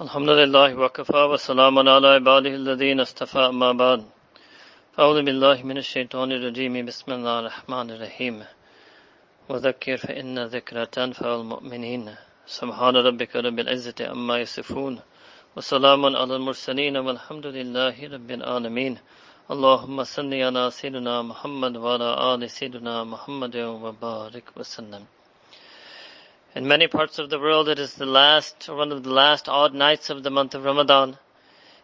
الحمد لله وكفى وسلام على عباده الذين اصطفى أما بعد أعوذ بالله من الشيطان الرجيم بسم الله الرحمن الرحيم وذكر فإن ذكرى تنفع المؤمنين سبحان ربك رب العزة أما يصفون وسلام على المرسلين والحمد لله رب العالمين اللهم صل على سيدنا محمد وعلى آل سيدنا محمد وبارك وسلم In many parts of the world, it is the last, or one of the last odd nights of the month of Ramadan.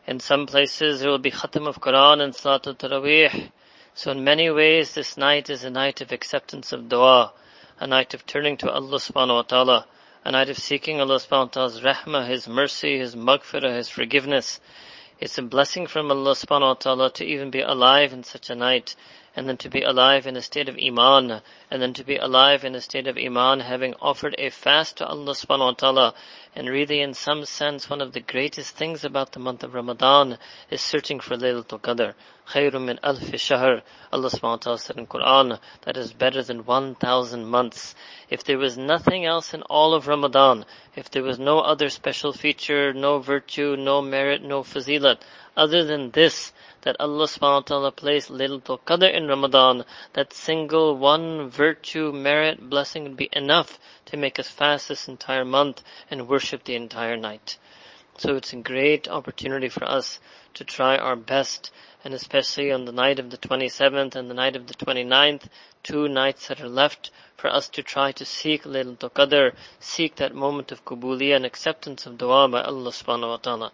In some places, there will be Khatam of Quran and Salatul Taraweeh. So in many ways, this night is a night of acceptance of dua, a night of turning to Allah subhanahu wa ta'ala, a night of seeking Allah subhanahu wa ta'ala's rahmah, His mercy, His maghfirah, His forgiveness. It's a blessing from Allah subhanahu wa ta'ala to even be alive in such a night and then to be alive in a state of iman, and then to be alive in a state of iman having offered a fast to Allah subhanahu wa ta'ala. And really in some sense one of the greatest things about the month of Ramadan is searching for Laylatul Qadr. Khayrun min alfi shahr. Allah subhanahu wa ta'ala said in Quran, that is better than 1,000 months. If there was nothing else in all of Ramadan, if there was no other special feature, no virtue, no merit, no fazilat, other than this, that Allah subhanahu wa ta'ala placed Laylatul Qadr in Ramadan, that single one virtue, merit, blessing would be enough to make us fast this entire month and worship the entire night. So it's a great opportunity for us to try our best and especially on the night of the 27th and the night of the 29th, two nights that are left for us to try to seek Laylatul Qadr, seek that moment of kubuliyah and acceptance of dua by Allah subhanahu wa ta'ala.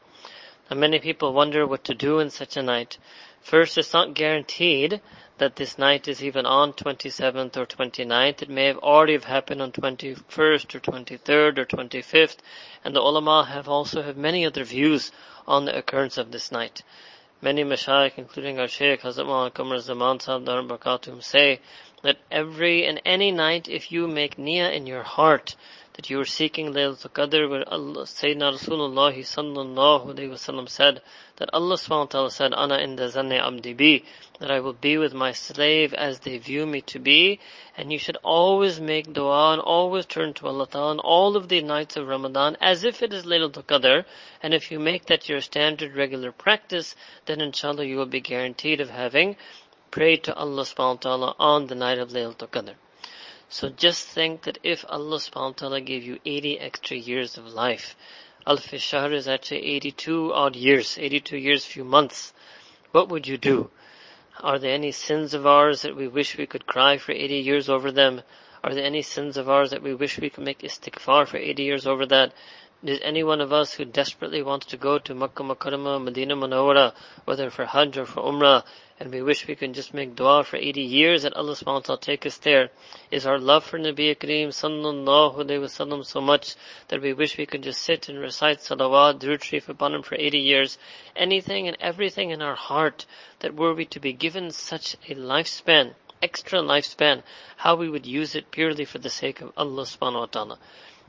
And many people wonder what to do in such a night. First, it's not guaranteed that this night is even on 27th or 29th. It may have already have happened on 21st or 23rd or 25th. And the ulama have also have many other views on the occurrence of this night. Many mashayikh, including our Shaykh Hazrat Muhammad Qamar Zaman Sahib Barakatum say that every and any night if you make niyyah in your heart that you are seeking Laylatul Qadr where Allah, Sayyidina Rasulullah sallallahu alayhi said that Allah subhanahu wa ta'ala said, Ana in inda zanni abdi bi, that I will be with my slave as they view me to be, and you should always make dua and always turn to Allah ta'ala on all of the nights of Ramadan as if it is Laylatul Qadr, and if you make that your standard regular practice, then inshallah you will be guaranteed of having prayed to Allah subhanahu wa ta'ala on the night of Laylatul Qadr. So just think that if Allah subhanahu wa ta'ala gave you 80 extra years of life, alf shahr is actually 82 odd years, 82 years, few months. What would you do? Are there any sins of ours that we wish we could cry for 80 years over them? Are there any sins of ours that we wish we could make istighfar for 80 years over that? Is any one of us who desperately wants to go to Makkah Mukarramah, Medina Munawwara, whether for Hajj or for Umrah, and we wish we can just make dua for 80 years that Allah subhanahu wa ta'ala take us there. Is our love for Nabi Kareem sallallahu alayhi wa sallam so much that we wish we could just sit and recite salawat, durud sharif upon him for 80 years. Anything and everything in our heart that were we to be given such a lifespan, extra lifespan, how we would use it purely for the sake of Allah subhanahu wa ta'ala.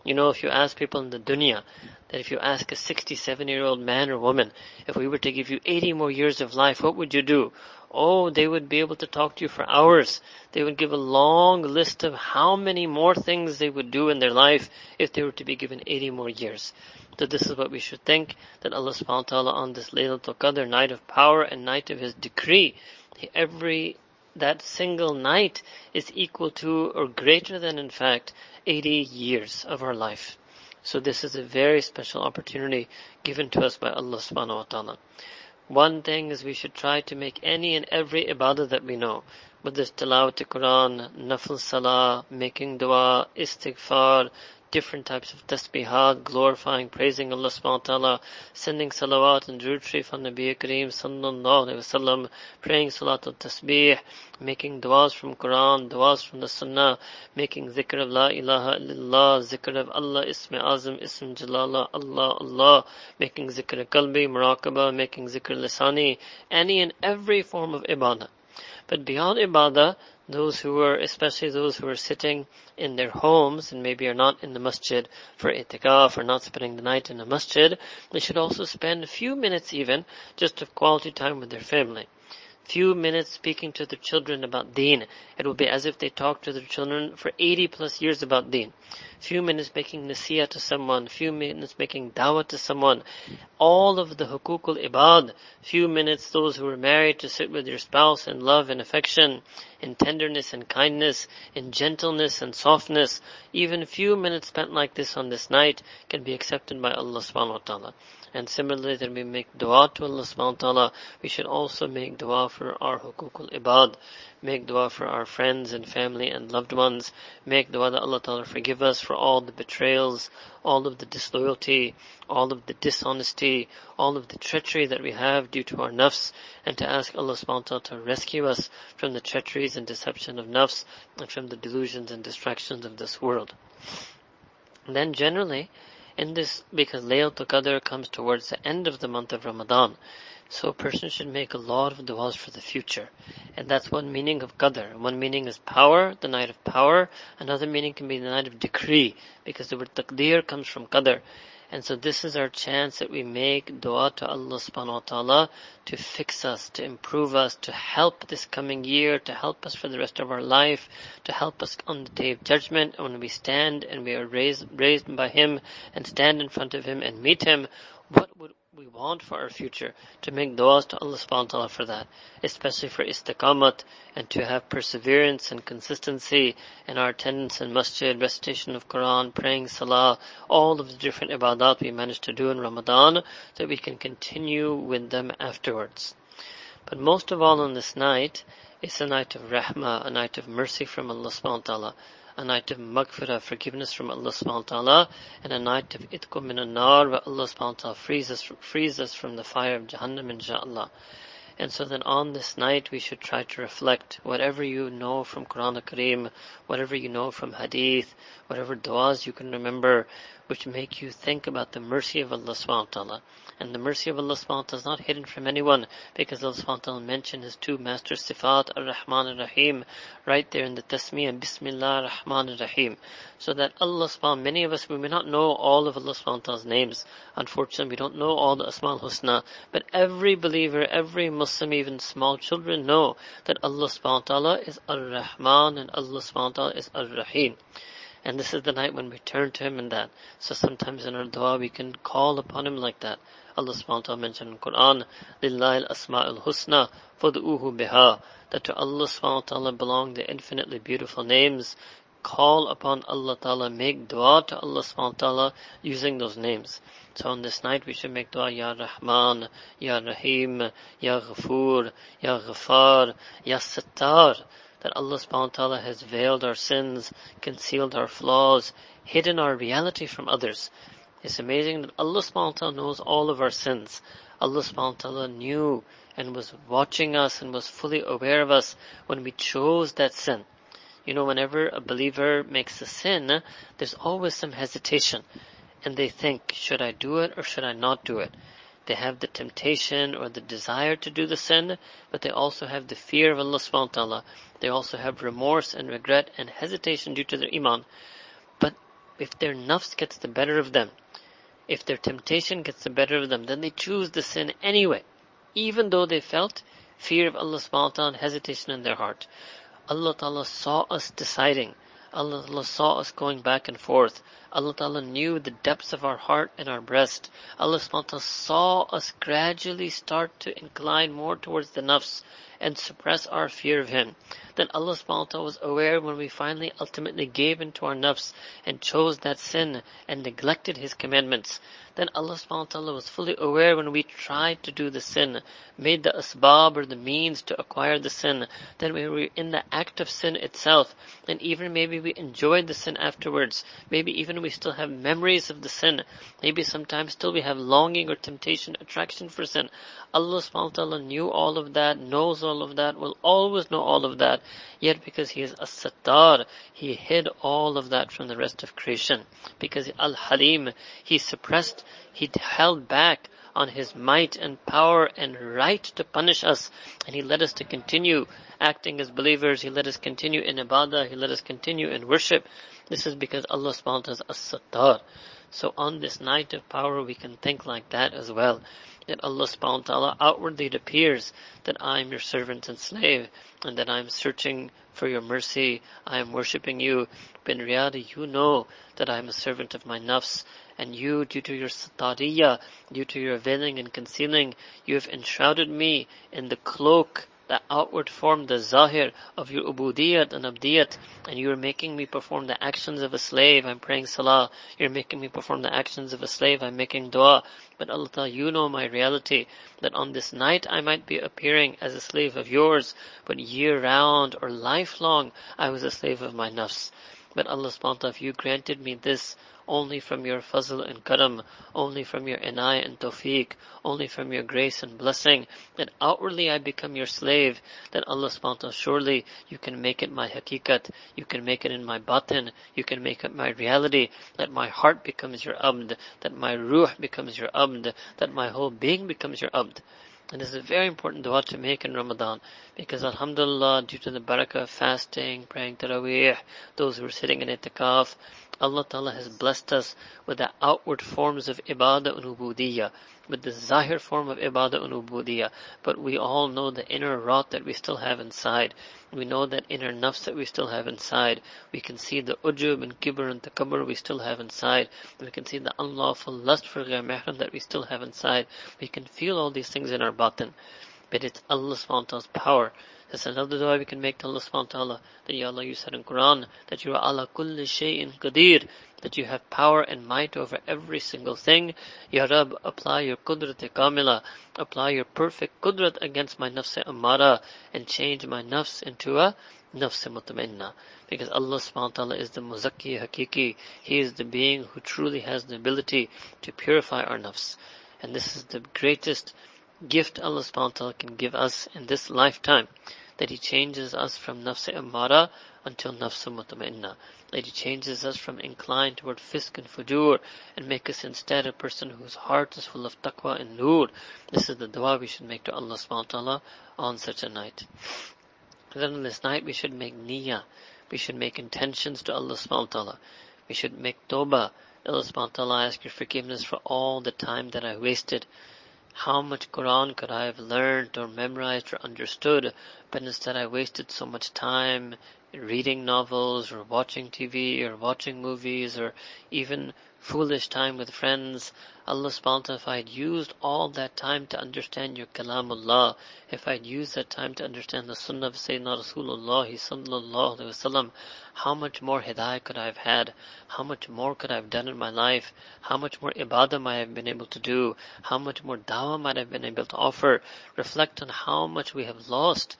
You know, if you ask people in the dunya, that if you ask a 67 year old man or woman, if we were to give you 80 more years of life, what would you do? Oh, they would be able to talk to you for hours. They would give a long list of how many more things they would do in their life if they were to be given 80 more years. So this is what we should think, that Allah subhanahu wa ta'ala on this Laylatul Qadr, night of power and night of His decree, every, that single night is equal to or greater than in fact 80 years of our life. So this is a very special opportunity given to us by Allah subhanahu wa ta'ala. One thing is we should try to make any and every ibadah that we know, whether it's tilawat Quran, nafil salah, making dua, istighfar, different types of tasbihat, glorifying, praising Allah subhanahu wa ta'ala, sending salawat and sharif on Nabi Kareem sallallahu alayhi wasallam, praying salat al-tasbih, making du'as from Quran, du'as from the sunnah, making zikr of la ilaha illallah, zikr of Allah, ism azam, ism jalala, Allah, Allah, making zikr kalbi, muraqabah, making zikr lisani, any and every form of ibadah. But beyond ibadah, those who are, especially those who are sitting in their homes and maybe are not in the masjid for itikaf or not spending the night in the masjid, they should also spend a few minutes even just of quality time with their family. Few minutes speaking to their children about deen. It will be as if they talked to their children for 80 plus years about deen. Few minutes making nasihah to someone, few minutes making dawah to someone. All of the hukukul ibad, few minutes those who are married to sit with your spouse in love and affection, in tenderness and kindness, in gentleness and softness. Even few minutes spent like this on this night can be accepted by Allah subhanahu wa ta'ala. And similarly, that we make dua to Allah subhanahu wa ta'ala, we should also make dua for our hukukul ibad. Make dua for our friends and family and loved ones. Make dua that Allah ta'ala forgive us for all the betrayals, all of the disloyalty, all of the dishonesty, all of the treachery that we have due to our nafs, and to ask Allah subhanahu wa ta'ala to rescue us from the treacheries and deception of nafs, and from the delusions and distractions of this world. And then generally, in this because Laylatul Qadr comes towards the end of the month of Ramadan. So a person should make a lot of du'as for the future. And that's one meaning of Qadr. One meaning is power, the night of power. Another meaning can be the night of decree, because the word taqdeer comes from Qadr. And so this is our chance that we make dua to Allah subhanahu wa ta'ala to fix us, to improve us, to help this coming year, to help us for the rest of our life, to help us on the day of judgment when we stand and we are raised, raised by Him and stand in front of Him and meet Him. What would we want for our future, to make du'as to Allah subhanahu wa ta'ala for that, especially for istiqamat and to have perseverance and consistency in our attendance in masjid, recitation of Quran, praying salah, all of the different ibadat we managed to do in Ramadan, that we can continue with them afterwards. But most of all on this night, it's a night of rahmah, a night of mercy from Allah subhanahu wa ta'ala a night of maghfirah, forgiveness from Allah subhanahu wa ta'ala, and a night of itkum min nar where Allah subhanahu wa ta'ala frees us, frees us from the fire of Jahannam inshaAllah. And so then on this night we should try to reflect whatever you know from Quran al-Kareem, whatever you know from Hadith, whatever du'as you can remember, which make you think about the mercy of Allah subhanahu wa ta'ala. And the mercy of Allah wa ta'ala is not hidden from anyone because Allah wa ta'ala mentioned his two master sifat, ar-Rahman ar-Rahim, right there in the tasmiyah, and Bismillah ar-Rahman ar-Rahim. So that Allah subhanahu many of us, we may not know all of Allah wa ta'ala's names. Unfortunately, we don't know all the Asma al-Husna. But every believer, every Muslim, even small children know that Allah wa ta'ala is ar-Rahman and Allah wa ta'ala is ar-Rahim. And this is the night when we turn to Him in that. So sometimes in our dua we can call upon Him like that. Allah subhanahu wa ta'ala mentioned in Quran, Lillahi al-asma'ul husna, fad'uhu biha, that to Allah subhanahu wa ta'ala belong the infinitely beautiful names. Call upon Allah ta'ala, make dua to Allah subhanahu wa ta'ala using those names. So on this night we should make dua, Ya Rahman, Ya Rahim, Ya Ghafoor, Ya Ghafar, Ya Sattar, that Allah subhanahu wa ta'ala has veiled our sins, concealed our flaws, hidden our reality from others. It's amazing that Allah subhanahu wa ta'ala knows all of our sins. Allah subhanahu wa ta'ala knew and was watching us and was fully aware of us when we chose that sin. You know, whenever a believer makes a sin, there's always some hesitation. And they think, should I do it or should I not do it? They have the temptation or the desire to do the sin, but they also have the fear of Allah subhanahu wa ta'ala. They also have remorse and regret and hesitation due to their iman. But if their nafs gets the better of them, if their temptation gets the better of them, then they choose the sin anyway, even though they felt fear of Allah subhanahu wa ta'ala and hesitation in their heart. Allah ta'ala saw us deciding. Allah ta'ala saw us going back and forth. Allah ta'ala knew the depths of our heart and our breast. Allah ta'ala saw us gradually start to incline more towards the nafs and suppress our fear of Him. Then Allah ta'ala was aware when we finally ultimately gave into our nafs and chose that sin and neglected His commandments. Then Allah ta'ala was fully aware when we tried to do the sin, made the asbab or the means to acquire the sin. Then we were in the act of sin itself. And even maybe we enjoyed the sin afterwards. Maybe even we still have memories of the sin. Maybe sometimes still we have longing or temptation, attraction for sin. Allah subhanahu wa ta'ala knew all of that, knows all of that, will always know all of that. Yet because He is a sattar, He hid all of that from the rest of creation. Because Al-Halim, He suppressed he held back on his might and power and right to punish us. And he led us to continue acting as believers. He let us continue in ibadah. He let us continue in worship. This is because Allah subhanahu wa ta'ala is as-sattar. So on this night of power, we can think like that as well. That Allah subhanahu wa ta'ala outwardly it appears that I am your servant and slave and that I am searching for your mercy. I am worshipping you. But in reality, you know that I am a servant of my nafs and you, due to your satariya, due to your veiling and concealing, you have enshrouded me in the cloak the outward form, the zahir of your ubudiyat and abdiyat, and you are making me perform the actions of a slave. I'm praying salah. You're making me perform the actions of a slave. I'm making dua. But Allah you know my reality, that on this night I might be appearing as a slave of yours, but year round or lifelong I was a slave of my nafs. But Allah subhanahu wa ta'ala, if you granted me this only from your fazl and karam, only from your inayah and tawfiq, only from your grace and blessing, that outwardly I become your slave, that Allah subhanahu wa ta'ala, surely you can make it my hakikat, you can make it in my batin, you can make it my reality, that my heart becomes your abd, that my ruh becomes your abd, that my whole being becomes your abd. And this is a very important dua to make in Ramadan because Alhamdulillah, due to the barakah of fasting, praying Taraweeh, those who are sitting in itikaf, Allah Ta'ala has blessed us with the outward forms of ibadah and ubudiyah, with the zahir form of ibadah and ubudiyah. But we all know the inner rot that we still have inside. We know that inner nafs that we still have inside. We can see the ujub and kibr and takabbur we still have inside. We can see the unlawful lust for mahram that we still have inside. We can feel all these things in our batin. But it's Allah subhanahu power that's another dua we can make to Allah subhanahu wa ta'ala. That Ya Allah, you said in Quran that you are ala kulli shay'in qadir. That you have power and might over every single thing. Ya Rab, apply your qudrat kamila. Apply your perfect qudrat against my nafs amara. And change my nafs into a nafs mutmainna. Because Allah subhanahu wa ta'ala is the muzakki hakiki. He is the being who truly has the ability to purify our nafs. And this is the greatest gift Allah subhanahu can give us in this lifetime. That He changes us from nafs amara until nafs mutmainna. That He changes us from inclined toward fisk and fujur and make us instead a person whose heart is full of taqwa and nur. This is the dua we should make to Allah subhanahu on such a night. Then on this night we should make niyyah. We should make intentions to Allah subhanahu. We should make tawbah. Allah subhanahu wa ta'ala, I ask your forgiveness for all the time that I wasted how much Quran could I have learned or memorized or understood, but instead I wasted so much time reading novels or watching TV or watching movies or even foolish time with friends. Allah subhanahu if I had used all that time to understand your kalamullah, if I had used that time to understand the sunnah of Sayyidina Rasulullah sallallahu alaihi wasallam, how much more hidayah could I have had? How much more could I have done in my life? How much more ibadah might I have been able to do? How much more dawah might I have been able to offer? Reflect on how much we have lost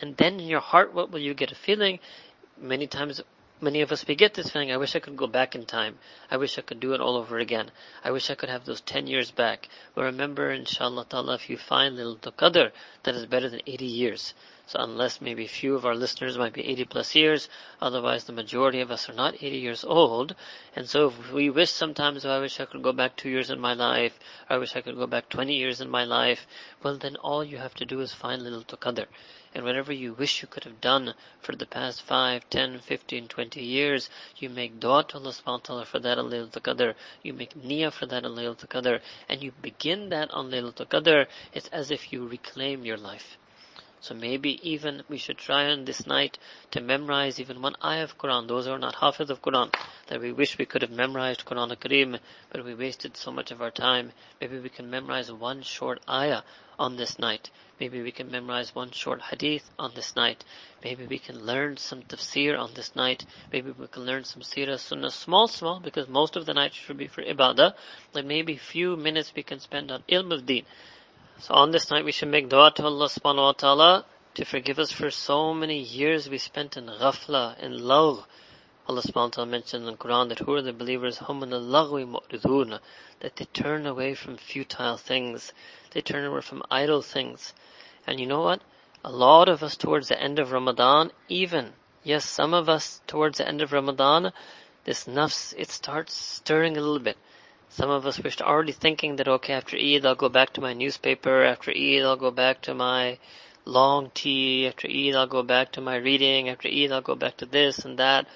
and then in your heart, what will you get? A feeling, many times, many of us, we get this feeling, I wish I could go back in time. I wish I could do it all over again. I wish I could have those 10 years back. But remember, inshallah ta'ala, if you find Laylatul Qadr, that is better than 80 years. So unless maybe few of our listeners might be 80 plus years, otherwise the majority of us are not 80 years old. And so if we wish sometimes, oh, I wish I could go back two years in my life, I wish I could go back 20 years in my life, well then all you have to do is find Laylatul Qadr. And whatever you wish you could have done for the past 5, 10, 15, 20 years, you make dua to Allah subhanahu wa ta'ala for that on Laylatul. You make niyyah for that on Laylatul. And you begin that on Laylatul. It's as if you reclaim your life. So maybe even we should try on this night to memorize even one ayah of Quran. Those who are not hafiz of Quran, that we wish we could have memorized Quran al-Kareem, but we wasted so much of our time. Maybe we can memorize one short ayah on this night. Maybe we can memorize one short hadith on this night. Maybe we can learn some tafsir on this night. Maybe we can learn some seerah, sunnah, small, small, because most of the night should be for ibadah. But maybe few minutes we can spend on ilm of deen. So on this night we should make dua to Allah subhanahu wa ta'ala to forgive us for so many years we spent in ghafla, in lagh. Allah subhanahu wa ta'ala mentioned in the Quran that who are the believers, hum mu'ridun, that they turn away from futile things. They turn away from idle things. And you know what? A lot of us towards the end of Ramadan, even, yes, some of us towards the end of Ramadan, this nafs, it starts stirring a little bit. Some of us were already thinking that, okay, after Eid, I'll go back to my newspaper. After Eid, I'll go back to my long tea. After Eid, I'll go back to my reading. After Eid, I'll go back to this and that.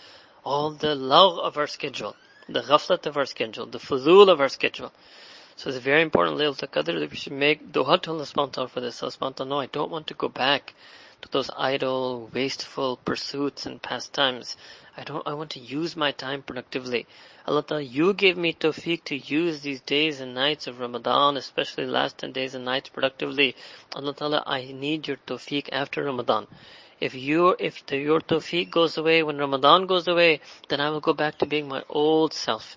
All the love of our schedule. the ghaflat of our schedule, the fuzul of our schedule. So it's very important, Laylatul Qadr, that we should make dua to Allah subhanahu for this. Allah no, I don't want to go back those idle, wasteful pursuits and pastimes. I don't, I want to use my time productively. Allah Ta'ala, you gave me tawfiq to use these days and nights of Ramadan, especially last 10 days and nights productively. Allah Ta'ala, I need your tawfiq after Ramadan. If you, if the, your tawfiq goes away, when Ramadan goes away, then I will go back to being my old self.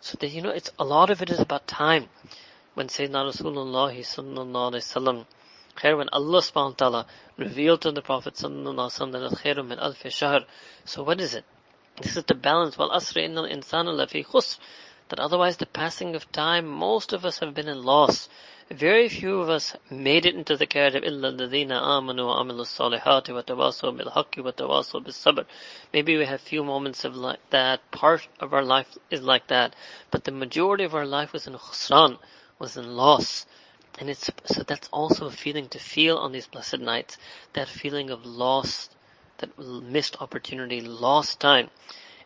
So that, you know, it's, a lot of it is about time. When Sayyidina Rasulullah sallallahu alayhi wasallam Khair when Allah subhanahu wa ta'ala revealed to the Prophet sallallahu alaihi wasallam min alf shahr. So what is it? This is the balance. Wal asri innal insana lafi khusr. That otherwise the passing of time, most of us have been in loss. Very few of us made it into the category of illa alladhina amanu wa amilu salihati wa tawasaw bil haqqi wa bis sabr. Maybe we have few moments of like that. Part of our life is like that. But the majority of our life was in khusran, was in loss. And it's, so that's also a feeling to feel on these blessed nights. That feeling of lost, that missed opportunity, lost time.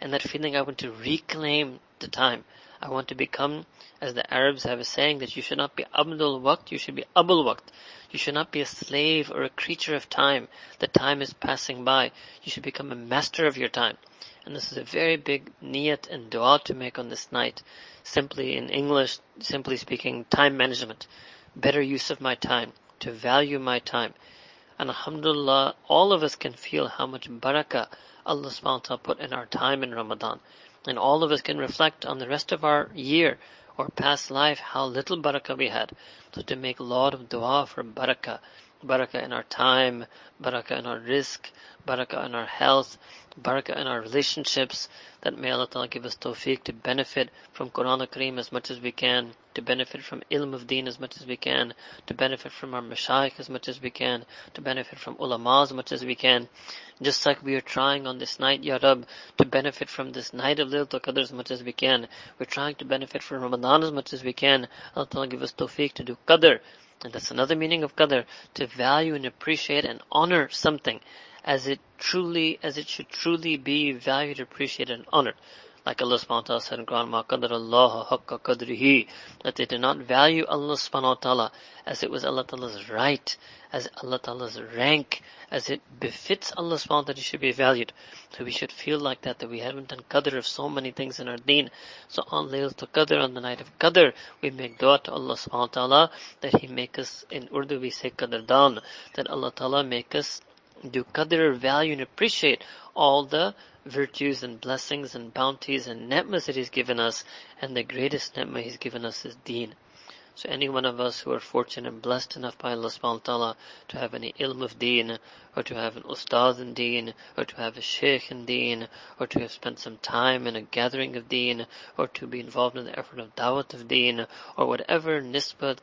And that feeling I want to reclaim the time. I want to become, as the Arabs have a saying, that you should not be Abdul Waqt, you should be Abul Waqt. You should not be a slave or a creature of time. The time is passing by. You should become a master of your time. And this is a very big niyat and dua to make on this night. Simply in English, simply speaking, time management. Better use of my time. To value my time. And alhamdulillah, all of us can feel how much barakah Allah subhanahu wa ta'ala put in our time in Ramadan. And all of us can reflect on the rest of our year or past life how little barakah we had. So to make a lot of dua for barakah, barakah in our time, barakah in our rizq, barakah in our health, barakah in our relationships, that may Allah Ta'ala give us tawfiq to benefit from Quran Kareem as much as we can, to benefit from ilm of deen as much as we can, to benefit from our mashayikh as much as we can, to benefit from ulama as much as we can. Just like we are trying on this night, Ya Rab, to benefit from this night of Lil Qadr as much as we can. We're trying to benefit from Ramadan as much as we can. Allah Ta'ala give us tawfiq to do Qadr. And that's another meaning of Qadr, to value and appreciate and honor something as it truly, as it should truly be valued, appreciated, and honored. Like Allah subhanahu wa ta'ala said in Quran, مَا قَدْرَ اللَّهَ حَقَّ قَدْرِهِ That they did not value Allah subhanahu wa ta'ala as it was Allah ta'ala's right, as Allah ta'ala's rank, as it befits Allah subhanahu wa ta'ala should be valued. So we should feel like that, that we haven't done qadr of so many things in our deen. So on Laylatul Qadr, on the night of Qadr, we make dua to Allah subhanahu wa ta'ala that He make us, in Urdu we say Qadr Dan, that Allah ta'ala make us do qadr, value and appreciate all the virtues and blessings and bounties and ni'mas that He's given us, and the greatest ni'mah He's given us is deen. So any one of us who are fortunate and blessed enough by Allah subhanahu wa ta'ala to have any ilm of deen, or to have an ustad in deen, or to have a sheikh in deen, or to have spent some time in a gathering of deen, or to be involved in the effort of dawat of deen, or whatever nisbat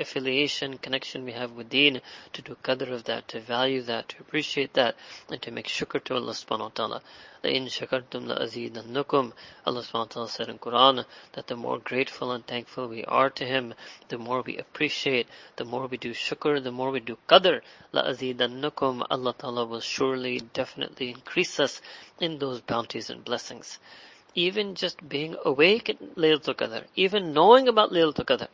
affiliation, connection we have with deen, to do qadr of that, to value that, to appreciate that, and to make shukr to Allah subhanahu wa ta'ala. لَإِن شَكَرْتُمْ لَأَزِيدَنَّكُمْ Allah subhanahu wa ta'ala said in Quran that the more grateful and thankful we are to Him, the more we appreciate, the more we do shukr, the more we do qadr, لَأَزِيدَنَّكُمْ Allah ta'ala will surely, definitely increase us in those bounties and blessings even just being awake at Laylatul Qadr, even knowing about Laylatul Qadr,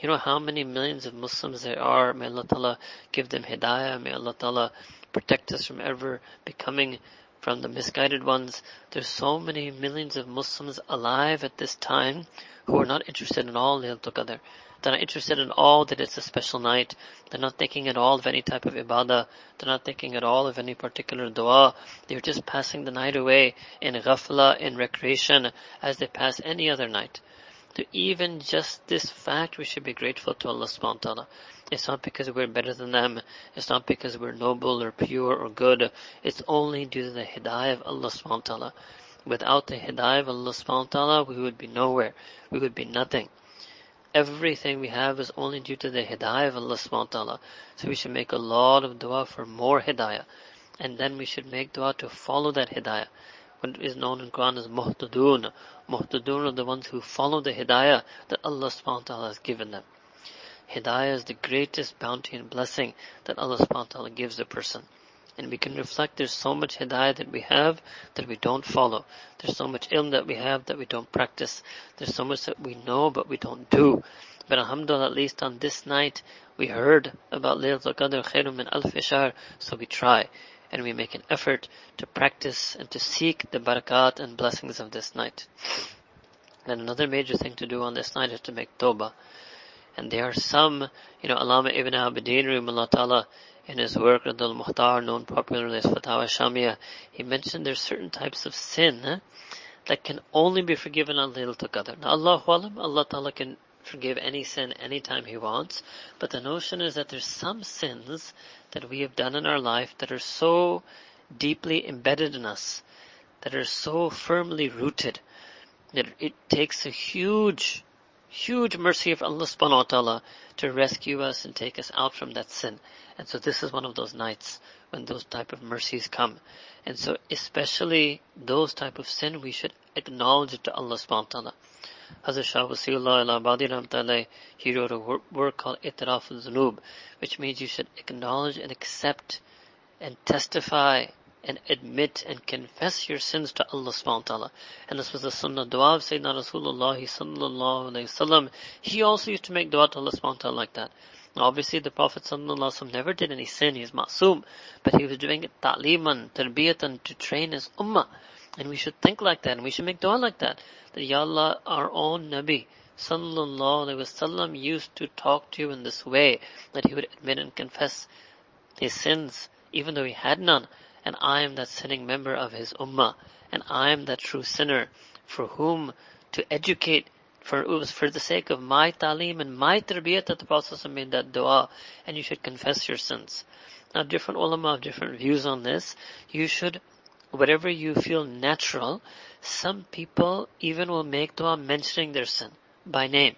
you know how many millions of Muslims there are. May Allah Ta'ala give them hidayah. May Allah Ta'ala protect us from ever becoming from the misguided ones. There's so many millions of Muslims alive at this time who are not interested in all Laylatul Qadr. They're not interested in all that it's a special night. They're not thinking at all of any type of ibadah. They're not thinking at all of any particular dua. They're just passing the night away in ghafla, in recreation, as they pass any other night to even just this fact, we should be grateful to Allah subhanahu wa ta'ala. It's not because we're better than them. It's not because we're noble or pure or good. It's only due to the hidayah of Allah subhanahu wa ta'ala. Without the hidayah of Allah subhanahu wa ta'ala, we would be nowhere. We would be nothing. Everything we have is only due to the hidayah of Allah subhanahu wa ta'ala. So we should make a lot of dua for more hidayah. And then we should make dua to follow that hidayah what is known in Quran as muhtadun. Muhtadun are the ones who follow the hidayah that Allah subhanahu wa ta'ala has given them. Hidayah is the greatest bounty and blessing that Allah subhanahu wa ta'ala gives a person. and we can reflect there's so much hidayah that we have that we don't follow. There's so much ilm that we have that we don't practice. There's so much that we know but we don't do. But alhamdulillah, at least on this night, we heard about Laylatul Qadr khairun min alf shahr, so we try and we make an effort to practice and to seek the barakat and blessings of this night. And another major thing to do on this night is to make tawbah. And there are some, you know, Alama ibn Abidin, Rahimullah Ta'ala, in his work, Radul Muhtar, known popularly as Fatawa Shamia, he mentioned there's certain types of sin that can only be forgiven on Laylatul Qadr. Now, Allah Alam, Allah Ta'ala can forgive any sin anytime He wants, but the notion is that there's some sins that we have done in our life that are so deeply embedded in us, that are so firmly rooted, that it takes a huge, huge mercy of Allah subhanahu wa ta'ala to rescue us and take us out from that sin. And so this is one of those nights when those type of mercies come. And so especially those type of sin, we should acknowledge it to Allah subhanahu wa ta'ala. Hazrat Shah Wasiullah Allahabadi he wrote a work called Itiraf al-Zunub, which means you should acknowledge and accept and testify and admit and confess your sins to Allah subhanahu wa ta'ala. And this was the sunnah dua of Sayyidina Rasulullah sallallahu alayhi wasallam. He also used to make dua to Allah subhanahu wa ta'ala like that. Obviously the Prophet sallallahu never did any sin, he's ma'soom, but he was doing it ta'liman, tarbiyatan, to train his ummah. And we should think like that, and we should make dua like that. That Ya Allah, our own Nabi, sallallahu alayhi wasallam used to talk to you in this way, that he would admit and confess his sins, even though he had none and I am that sinning member of his ummah, and I am that true sinner for whom to educate for it was for the sake of my talim and my tarbiyat that the Prophet made that dua, and you should confess your sins. Now different ulama have different views on this. You should, whatever you feel natural, some people even will make dua mentioning their sin by name.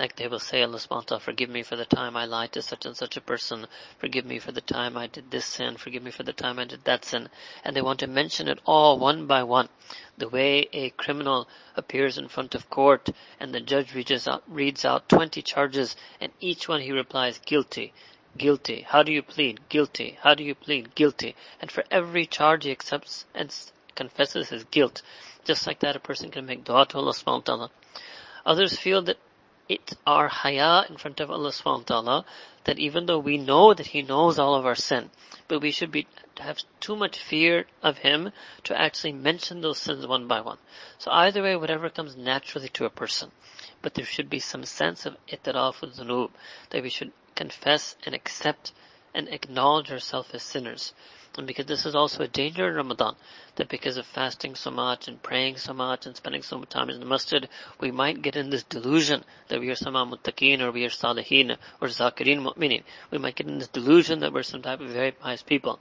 Like they will say, Allah subhanahu forgive me for the time I lied to such and such a person. Forgive me for the time I did this sin. Forgive me for the time I did that sin. And they want to mention it all one by one. The way a criminal appears in front of court and the judge reads out, reads out 20 charges and each one he replies guilty. Guilty. How do you plead? Guilty. How do you plead? Guilty. And for every charge he accepts and confesses his guilt. Just like that, a person can make dua to Allah subhanahu wa ta'ala. Others feel that it's our haya in front of Allah subhanahu wa ta'ala that even though we know that He knows all of our sin, but we should be have too much fear of Him to actually mention those sins one by one. So either way, whatever comes naturally to a person, but there should be some sense of itiraf dhunub, that we should confess and accept and acknowledge ourselves as sinners. And because this is also a danger in Ramadan, that because of fasting so much and praying so much and spending so much time in the masjid, we might get in this delusion that we are sama muttaqeen or we are salihin or zakirin mu'minin. We might get in this delusion that we're some type of very pious people.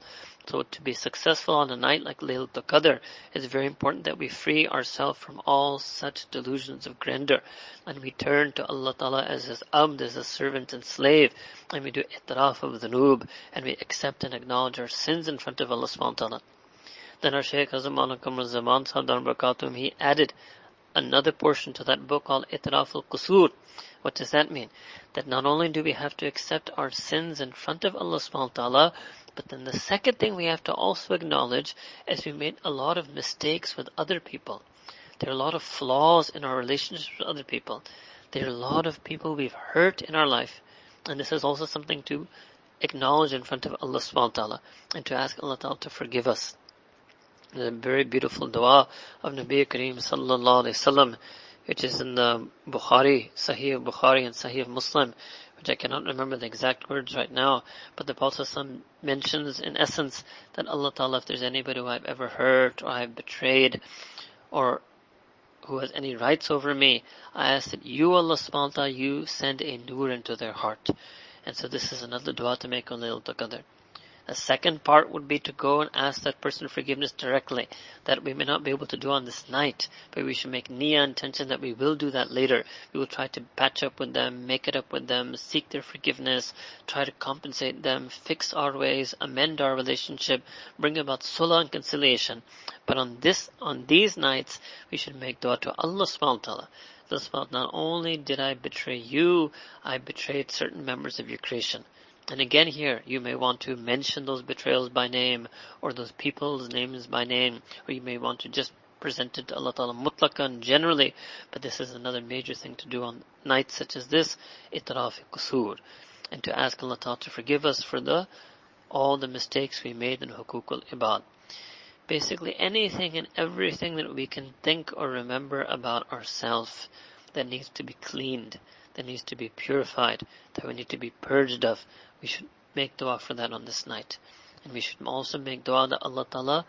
So to be successful on a night like Laylatul Qadr, it's very important that we free ourselves from all such delusions of grandeur. And we turn to Allah Ta'ala as His abd, as a servant and slave. And we do itraf of the noob. And we accept and acknowledge our sins in front of Allah subhanahu. Then our Shaykh Hazam Alakam Zaman Sahab he added another portion to that book called Itraf al-Qusur. What does that mean? That not only do we have to accept our sins in front of Allah subhanahu wa ta'ala, but then the second thing we have to also acknowledge is we made a lot of mistakes with other people. There are a lot of flaws in our relationships with other people. There are a lot of people we've hurt in our life. And this is also something to acknowledge in front of Allah subhanahu wa ta'ala and to ask Allah ta'ala to forgive us. The very beautiful dua of Nabi Kareem sallallahu alayhi wasallam, which is in the Bukhari, Sahih Bukhari and Sahih Muslim, which I cannot remember the exact words right now, but the Prophet mentions in essence that Allah Ta'ala, if there's anybody who I've ever hurt or I've betrayed or who has any rights over me, I ask that you, Allah subhanahu wa ta'ala, you send a nur into their heart. And so this is another dua to make on Laylatul Qadr. A second part would be to go and ask that person forgiveness directly. That we may not be able to do on this night, but we should make niyyah intention that we will do that later. We will try to patch up with them, make it up with them, seek their forgiveness, try to compensate them, fix our ways, amend our relationship, bring about sulah and conciliation. But on this, on these nights, we should make dua to Allah subhanahu wa ta'ala. This not only did I betray you, I betrayed certain members of your creation And again here, you may want to mention those betrayals by name, or those people's names by name, or you may want to just present it to Allah Ta'ala mutlaqan generally, but this is another major thing to do on nights such as this, itraf kusur, and to ask Allah Ta'ala to forgive us for the, all the mistakes we made in hukukul ibad. Basically anything and everything that we can think or remember about ourselves that needs to be cleaned, that needs to be purified, that we need to be purged of, we should make dua for that on this night. And we should also make dua that Allah Ta'ala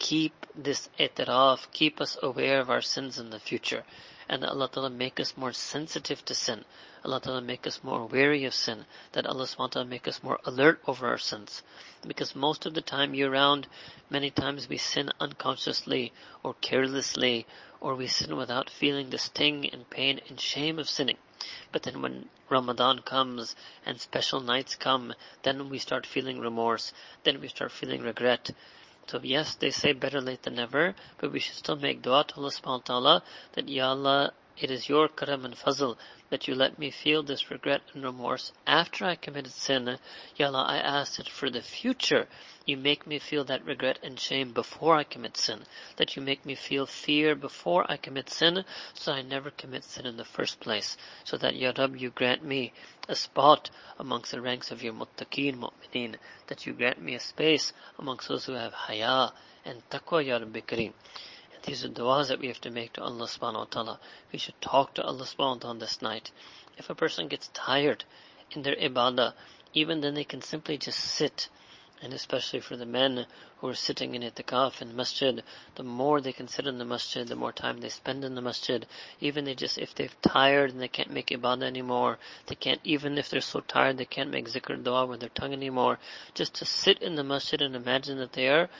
keep this itiraf, keep us aware of our sins in the future. And Allah Ta'ala make us more sensitive to sin. Allah Ta'ala make us more wary of sin. That Allah SWT make us more alert over our sins. Because most of the time year round, many times we sin unconsciously or carelessly or we sin without feeling the sting and pain and shame of sinning. But then when Ramadan comes and special nights come, then we start feeling remorse, then we start feeling regret. So yes, they say better late than never, but we should still make dua to Allah subhanahu wa ta'ala that Ya Allah, it is your karam and fazl that you let me feel this regret and remorse after I committed sin. Ya Allah, I ask that for the future you make me feel that regret and shame before I commit sin. That you make me feel fear before I commit sin so I never commit sin in the first place. So that Ya Rab, you grant me a spot amongst the ranks of your muttaqeen mu'mineen. That you grant me a space amongst those who have haya and taqwa Ya Rabbi Kareem. These are du'as that we have to make to Allah subhanahu wa ta'ala. We should talk to Allah subhanahu wa ta'ala this night. If a person gets tired in their ibadah, even then they can simply just sit. And especially for the men who are sitting in itikaf in masjid, the more they can sit in the masjid, the more time they spend in the masjid. Even they just, if they're tired and they can't make ibadah anymore, they can't, even if they're so tired they can't make zikr dua with their tongue anymore, just to sit in the masjid and imagine that they are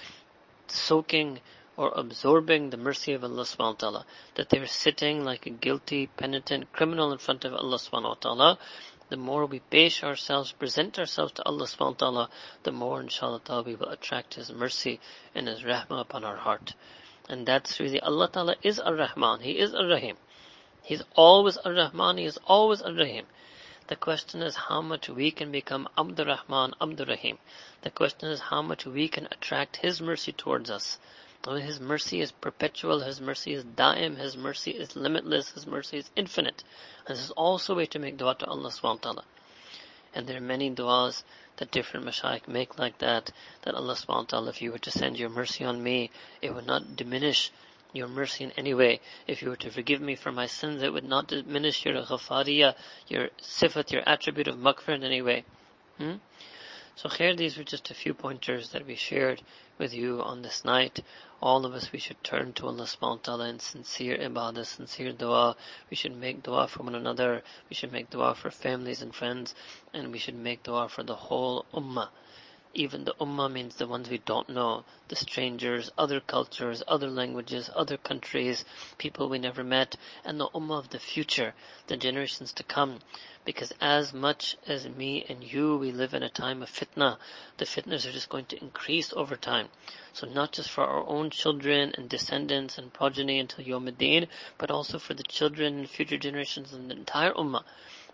soaking or absorbing the mercy of Allah subhanahu wa ta'ala. That they're sitting like a guilty, penitent criminal in front of Allah subhanahu wa ta'ala. The more we base ourselves, present ourselves to Allah subhanahu wa ta'ala, the more inshallah we will attract His mercy and His rahmah upon our heart. And that's really, Allah ta'ala is ar-Rahman. He is ar-Rahim. He's always ar-Rahman. He is always ar-Rahim. The question is how much we can become Abdur Rahman, Abdur Rahim. The question is how much we can attract His mercy towards us. His mercy is perpetual, His mercy is daim, His mercy is limitless, His mercy is infinite. And this is also a way to make dua to Allah subhanahu wa ta'ala. And there are many du'as that different mashayikh make like that, that Allah subhanahu wa ta'ala, if you were to send your mercy on me, it would not diminish your mercy in any way. If you were to forgive me for my sins, it would not diminish your ghafariya, your sifat, your attribute of maghfir in any way. Hmm? So here these were just a few pointers that we shared with you on this night. All of us, we should turn to Allah subhanahu wa ta'ala in sincere ibadah, sincere dua. We should make dua for one another. We should make dua for families and friends. And we should make dua for the whole ummah even the ummah means the ones we don't know, the strangers, other cultures, other languages, other countries, people we never met, and the ummah of the future, the generations to come. Because as much as me and you, we live in a time of fitna, the fitnas are just going to increase over time. So not just for our own children and descendants and progeny until Yom but also for the children and future generations and the entire ummah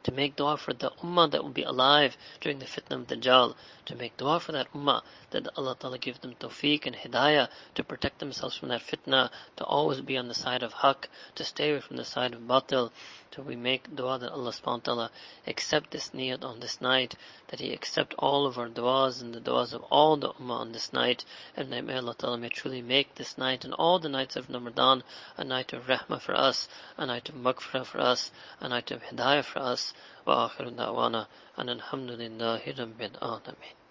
to make dua for the ummah that will be alive during the fitna of Dajjal, to make dua for that ummah, that Allah Ta'ala give them tawfiq and hidayah to protect themselves from that fitna, to always be on the side of haqq, to stay away from the side of batil, so we make dua that Allah subhanahu wa ta'ala accept this niyat on this night, that He accept all of our duas and the duas of all the ummah on this night, and may Allah ta'ala may truly make this night and all the nights of Ramadan a night of rahmah for us, a night of maghfirah for us, a night of hidayah for us, wa akhiru da'wana, and alhamdulillahi rabbil alameen.